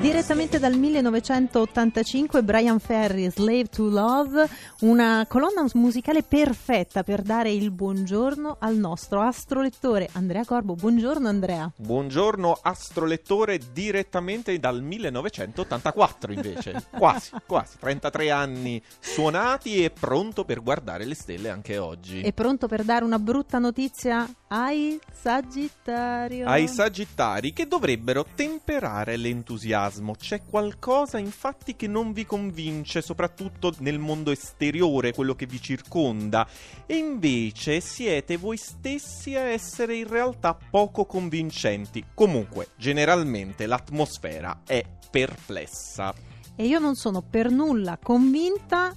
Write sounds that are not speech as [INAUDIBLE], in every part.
Direttamente dal 1985 Brian Ferry, Slave to Love, una colonna musicale perfetta per dare il buongiorno al nostro astrolettore Andrea Corbo. Buongiorno Andrea. Buongiorno astrolettore direttamente dal 1984 invece, [LAUGHS] quasi, quasi, 33 anni suonati e pronto per guardare le stelle anche oggi. E pronto per dare una brutta notizia ai Sagittario. Ai Sagittari che dovrebbero temperare l'entusiasmo entusiasmo, c'è qualcosa infatti che non vi convince, soprattutto nel mondo esteriore, quello che vi circonda, e invece siete voi stessi a essere in realtà poco convincenti. Comunque, generalmente l'atmosfera è perplessa. E io non sono per nulla convinta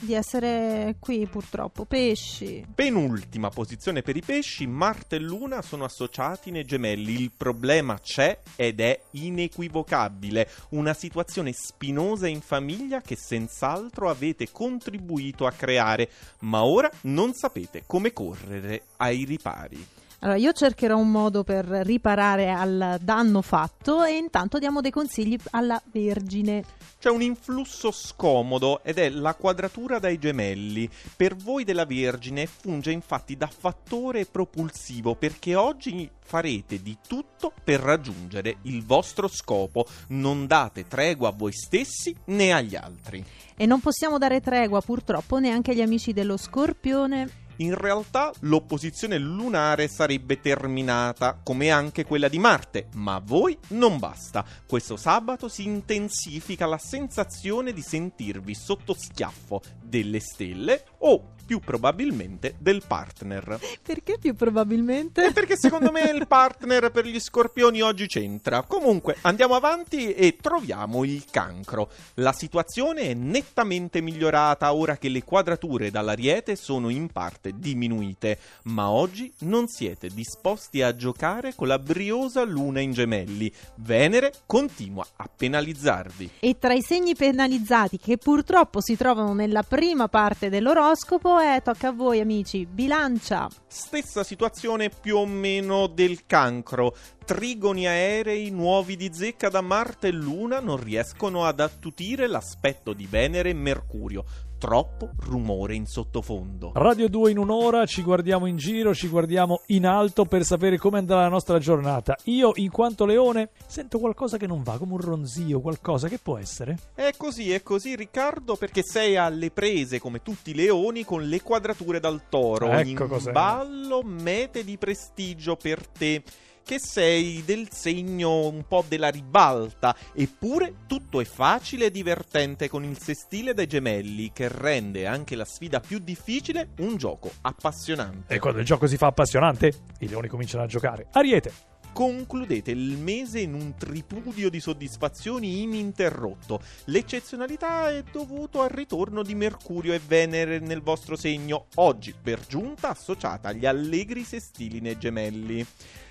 di essere qui purtroppo. Pesci. Penultima posizione per i pesci, Marte e Luna sono associati nei gemelli. Il problema c'è ed è inequivocabile. Una situazione spinosa in famiglia che senz'altro avete contribuito a creare, ma ora non sapete come correre ai ripari. Allora, io cercherò un modo per riparare al danno fatto e intanto diamo dei consigli alla Vergine. C'è un influsso scomodo ed è la quadratura dai gemelli. Per voi della Vergine funge infatti da fattore propulsivo perché oggi farete di tutto per raggiungere il vostro scopo. Non date tregua a voi stessi né agli altri. E non possiamo dare tregua purtroppo neanche agli amici dello Scorpione in realtà l'opposizione lunare sarebbe terminata, come anche quella di Marte, ma a voi non basta. Questo sabato si intensifica la sensazione di sentirvi sotto schiaffo delle stelle o più probabilmente del partner. Perché più probabilmente? Eh, perché secondo me il partner per gli scorpioni oggi c'entra. Comunque andiamo avanti e troviamo il cancro. La situazione è nettamente migliorata ora che le quadrature dall'ariete sono in parte diminuite, ma oggi non siete disposti a giocare con la briosa luna in gemelli. Venere continua a penalizzarvi. E tra i segni penalizzati che purtroppo si trovano nella prima parte dell'oroscopo è, tocca a voi amici, bilancia. Stessa situazione più o meno del cancro. Trigoni aerei nuovi di zecca da Marte e Luna non riescono ad attutire l'aspetto di Venere e Mercurio troppo rumore in sottofondo. Radio 2 in un'ora, ci guardiamo in giro, ci guardiamo in alto per sapere come andrà la nostra giornata. Io, in quanto leone, sento qualcosa che non va, come un ronzio, qualcosa che può essere. È così, è così Riccardo, perché sei alle prese come tutti i leoni con le quadrature dal toro. Ecco in cos'è. ballo mete di prestigio per te che sei del segno un po' della ribalta, eppure tutto è facile e divertente con il sestile dei gemelli che rende anche la sfida più difficile un gioco appassionante. E quando il gioco si fa appassionante, i leoni cominciano a giocare. Ariete. Concludete il mese in un tripudio di soddisfazioni ininterrotto. L'eccezionalità è dovuta al ritorno di Mercurio e Venere nel vostro segno, oggi per giunta associata agli allegri sestili nei gemelli.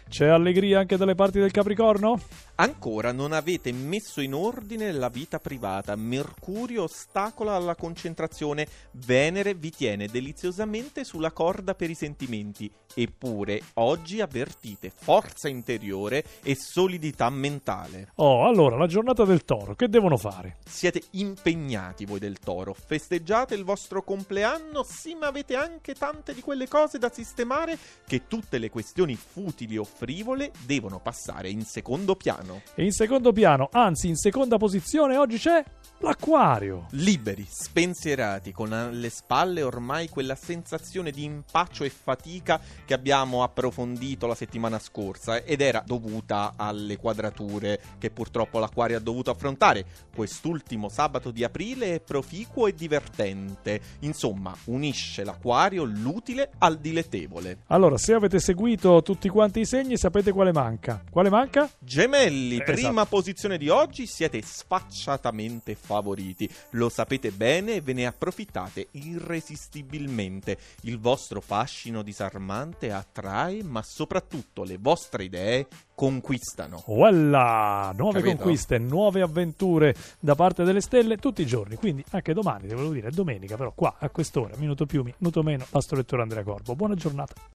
C'è allegria anche dalle parti del Capricorno? Ancora non avete messo in ordine la vita privata. Mercurio ostacola alla concentrazione. Venere vi tiene deliziosamente sulla corda per i sentimenti. Eppure oggi avvertite forza interiore e solidità mentale. Oh, allora, la giornata del toro, che devono fare? Siete impegnati voi del toro. Festeggiate il vostro compleanno, sì, ma avete anche tante di quelle cose da sistemare che tutte le questioni futili o frivole devono passare in secondo piano. E in secondo piano, anzi in seconda posizione, oggi c'è l'acquario. Liberi, spensierati, con alle spalle ormai quella sensazione di impaccio e fatica che abbiamo approfondito la settimana scorsa ed era dovuta alle quadrature che purtroppo l'acquario ha dovuto affrontare. Quest'ultimo sabato di aprile è proficuo e divertente. Insomma, unisce l'acquario l'utile al dilettevole. Allora, se avete seguito tutti quanti i segni, sapete quale manca. Quale manca? Gemelli, Eh, prima esatto. posizione di oggi, siete sfacciatamente favoriti. Lo sapete bene e ve ne approfittate irresistibilmente. Il vostro fascino disarmante attrae, ma soprattutto le vostre idee conquistano. Voilà! Nuove Capito? conquiste, nuove avventure da parte delle stelle tutti i giorni. Quindi anche domani, devo dire, è domenica, però qua a quest'ora, minuto più, minuto meno, l'astrolettore Andrea Corbo. Buona giornata.